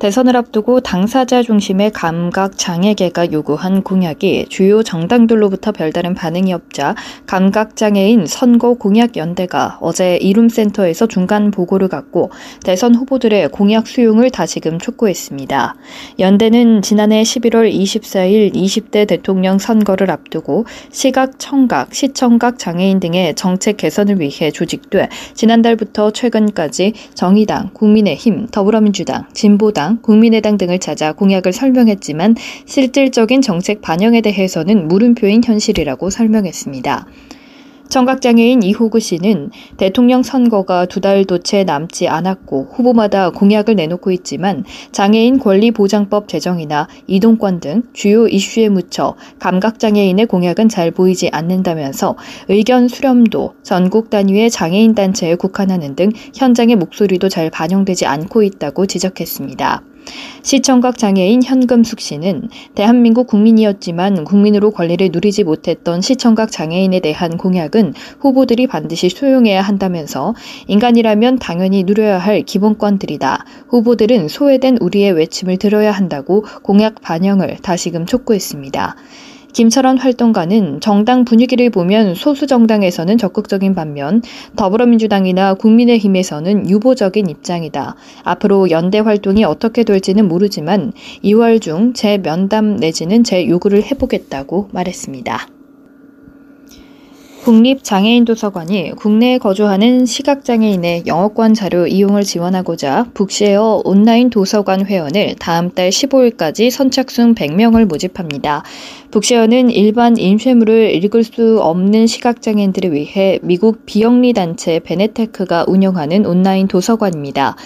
대선을 앞두고 당사자 중심의 감각 장애계가 요구한 공약이 주요 정당들로부터 별다른 반응이 없자 감각 장애인 선거 공약 연대가 어제 이룸센터에서 중간 보고를 갖고 대선 후보들의 공약 수용을 다시금 촉구했습니다. 연대는 지난해 11월 24일 20대 대통령 선거를 앞두고 시각, 청각, 시청각 장애인 등의 정책 개선을 위해 조직돼 지난달부터 최근까지 정의당, 국민의힘, 더불어민주당, 진보당, 민주당, 국민의당 등을 찾아 공약을 설명했지만 실질적인 정책 반영에 대해서는 물음표인 현실이라고 설명했습니다. 청각장애인 이호구 씨는 대통령 선거가 두 달도 채 남지 않았고 후보마다 공약을 내놓고 있지만 장애인 권리보장법 제정이나 이동권 등 주요 이슈에 묻혀 감각장애인의 공약은 잘 보이지 않는다면서 의견 수렴도 전국 단위의 장애인 단체에 국한하는 등 현장의 목소리도 잘 반영되지 않고 있다고 지적했습니다. 시청각 장애인 현금숙 씨는 대한민국 국민이었지만 국민으로 권리를 누리지 못했던 시청각 장애인에 대한 공약은 후보들이 반드시 수용해야 한다면서 인간이라면 당연히 누려야 할 기본권들이다. 후보들은 소외된 우리의 외침을 들어야 한다고 공약 반영을 다시금 촉구했습니다. 김철원 활동가는 정당 분위기를 보면 소수 정당에서는 적극적인 반면 더불어민주당이나 국민의힘에서는 유보적인 입장이다. 앞으로 연대 활동이 어떻게 될지는 모르지만 2월 중제 면담 내지는 제 요구를 해보겠다고 말했습니다. 국립장애인도서관이 국내에 거주하는 시각장애인의 영어권 자료 이용을 지원하고자 북쉐어 온라인 도서관 회원을 다음 달 15일까지 선착순 100명을 모집합니다. 북쉐어는 일반 인쇄물을 읽을 수 없는 시각장애인들을 위해 미국 비영리 단체 베네테크가 운영하는 온라인 도서관입니다.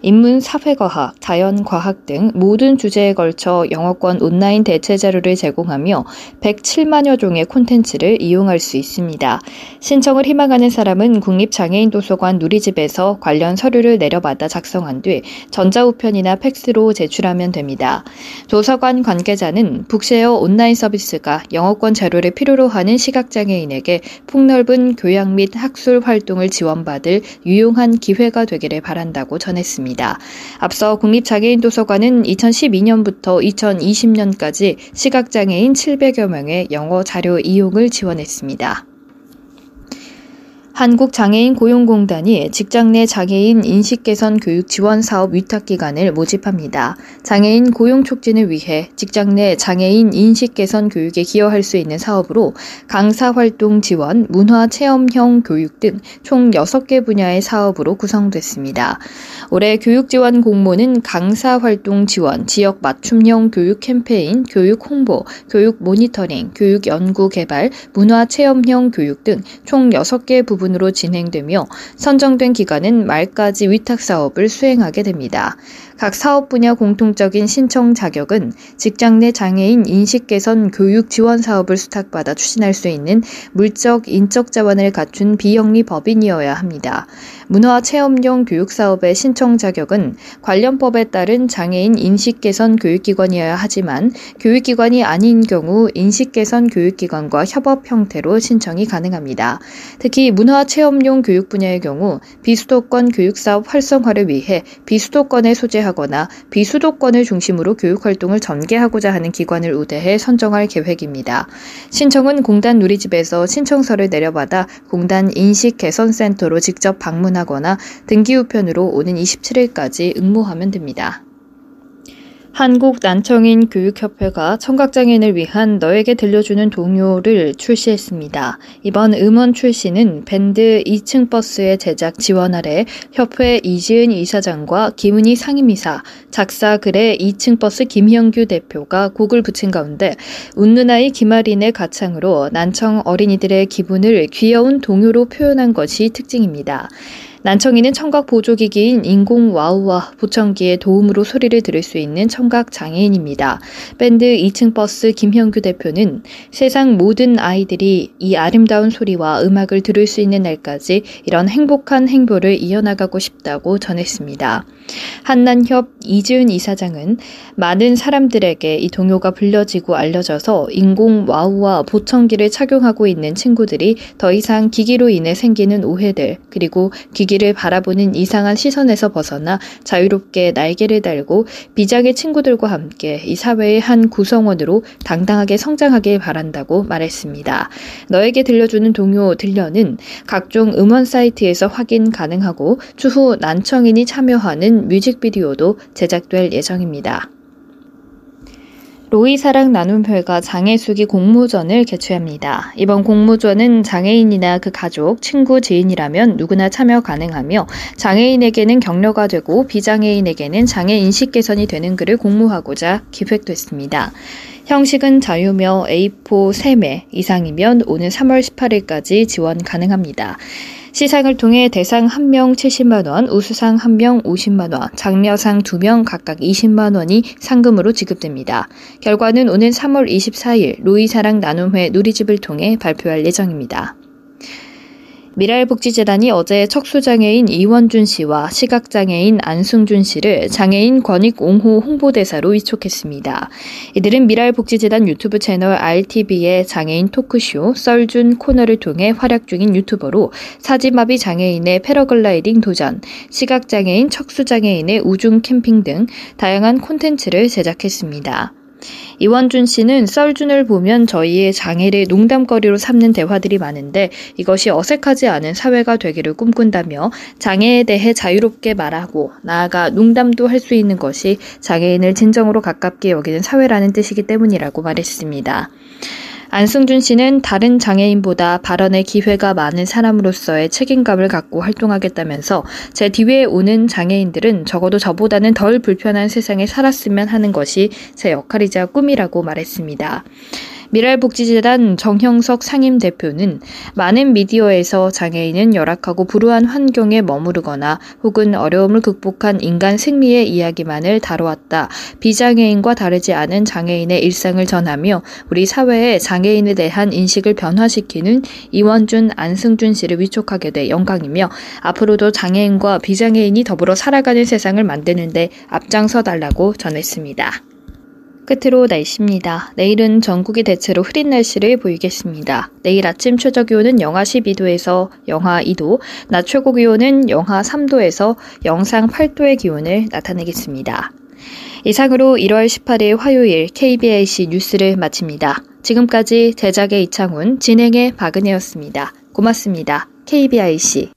인문 사회과학, 자연과학 등 모든 주제에 걸쳐 영어권 온라인 대체 자료를 제공하며 107만여 종의 콘텐츠를 이용할 수 있습니다. 신청을 희망하는 사람은 국립장애인도서관 누리집에서 관련 서류를 내려받아 작성한 뒤 전자우편이나 팩스로 제출하면 됩니다. 도서관 관계자는 북쉐어 온라인 서비스 서비스가 영어권 자료를 필요로 하는 시각장애인에게 폭넓은 교양 및 학술 활동을 지원받을 유용한 기회가 되기를 바란다고 전했습니다. 앞서 국립장애인도서관은 2012년부터 2020년까지 시각장애인 700여 명의 영어 자료 이용을 지원했습니다. 한국장애인 고용공단이 직장 내 장애인 인식 개선 교육 지원 사업 위탁 기관을 모집합니다. 장애인 고용 촉진을 위해 직장 내 장애인 인식 개선 교육에 기여할 수 있는 사업으로 강사 활동 지원, 문화 체험형 교육 등 총 6개 분야의 사업으로 구성됐습니다. 올해 교육 지원 공모는 강사 활동 지원, 지역 맞춤형 교육 캠페인, 교육 홍보, 교육 모니터링, 교육 연구 개발, 문화 체험형 교육 등 총 6개 부분 부분으로 진행되며 선정된 기간은 말까지 위탁 사업을 수행하게 됩니다. 각 사업 분야 공통적인 신청 자격은 직장 내 장애인 인식 개선 교육 지원 사업을 수탁받아 추진할 수 있는 물적, 인적 자원을 갖춘 비영리 법인이어야 합니다. 문화 체험용 교육 사업의 신청 자격은 관련 법에 따른 장애인 인식 개선 교육기관이어야 하지만 교육기관이 아닌 경우 인식 개선 교육기관과 협업 형태로 신청이 가능합니다. 특히 문화 체험용 교육 분야의 경우 비수도권 교육 사업 활성화를 위해 비수도권에 소재 하거나 비수도권을 중심으로 교육 활동을 전개하고자 하는 기관을 우대해 선정할 계획입니다. 신청은 공단 누리집에서 신청서를 내려받아 공단 인식 개선센터로 직접 방문하거나 등기 우편으로 오는 27일까지 응모하면 됩니다. 한국 난청인 교육협회가 청각장애인을 위한 너에게 들려주는 동요를 출시했습니다. 이번 음원 출시는 밴드 2층 버스의 제작 지원 아래 협회 이지은 이사장과 김은희 상임이사, 작사 글의 2층 버스 김형규 대표가 곡을 붙인 가운데 웃는 아이 김아린의 가창으로 난청 어린이들의 기분을 귀여운 동요로 표현한 것이 특징입니다. 난청이는 청각 보조기기인 인공 와우와 보청기의 도움으로 소리를 들을 수 있는 청각 장애인입니다. 밴드 2층 버스 김형규 대표는 세상 모든 아이들이 이 아름다운 소리와 음악을 들을 수 있는 날까지 이런 행복한 행보를 이어나가고 싶다고 전했습니다. 한난협 이지은 이사장은 많은 사람들에게 이 동요가 불려지고 알려져서 인공 와우와 보청기를 착용하고 있는 친구들이 더 이상 기기로 인해 생기는 오해들 그리고 기기 를 바라보는 이상한 시선에서 벗어나 자유롭게 날개를 달고 비장의 친구들과 함께 이 사회의 한 구성원으로 당당하게 성장하길 바란다고 말했습니다. 너에게 들려주는 동요 들려는 각종 음원 사이트에서 확인 가능하고 추후 난청인이 참여하는 뮤직비디오도 제작될 예정입니다. 로이 사랑 나눔회가 장애수기 공모전을 개최합니다. 이번 공모전은 장애인이나 그 가족, 친구, 지인이라면 누구나 참여 가능하며 장애인에게는 격려가 되고 비장애인에게는 장애 인식 개선이 되는 글을 공모하고자 기획됐습니다. 형식은 자유며 A4 3매 이상이면 오는 3월 18일까지 지원 가능합니다. 시상을 통해 대상 1명 70만원, 우수상 1명 50만원, 장려상 2명 각각 20만원이 상금으로 지급됩니다. 결과는 오는 3월 24일 로이사랑 나눔회 누리집을 통해 발표할 예정입니다. 미랄복지재단이 어제 척수장애인 이원준 씨와 시각장애인 안승준 씨를 장애인 권익 옹호 홍보대사로 위촉했습니다. 이들은 미랄복지재단 유튜브 채널 RTV의 장애인 토크쇼 썰준 코너를 통해 활약 중인 유튜버로 사지마비 장애인의 패러글라이딩 도전, 시각장애인 척수장애인의 우중 캠핑 등 다양한 콘텐츠를 제작했습니다. 이원준 씨는 썰준을 보면 저희의 장애를 농담거리로 삼는 대화들이 많은데 이것이 어색하지 않은 사회가 되기를 꿈꾼다며 장애에 대해 자유롭게 말하고 나아가 농담도 할 수 있는 것이 장애인을 진정으로 가깝게 여기는 사회라는 뜻이기 때문이라고 말했습니다. 안승준 씨는 다른 장애인보다 발언의 기회가 많은 사람으로서의 책임감을 갖고 활동하겠다면서 제 뒤에 오는 장애인들은 적어도 저보다는 덜 불편한 세상에 살았으면 하는 것이 제 역할이자 꿈이라고 말했습니다. 미랄복지재단 정형석 상임 대표는 많은 미디어에서 장애인은 열악하고 불우한 환경에 머무르거나 혹은 어려움을 극복한 인간 승리의 이야기만을 다루었다. 비장애인과 다르지 않은 장애인의 일상을 전하며 우리 사회에 장애인에 대한 인식을 변화시키는 이원준, 안승준 씨를 위촉하게 돼 영광이며 앞으로도 장애인과 비장애인이 더불어 살아가는 세상을 만드는데 앞장서 달라고 전했습니다. 끝으로 날씨입니다. 내일은 전국이 대체로 흐린 날씨를 보이겠습니다. 내일 아침 최저 기온은 영하 12도에서 영하 2도, 낮 최고 기온은 영하 3도에서 영상 8도의 기온을 나타내겠습니다. 이상으로 1월 18일 화요일 KBIC 뉴스를 마칩니다. 지금까지 제작의 이창훈, 진행의 박은혜였습니다. 고맙습니다. KBIC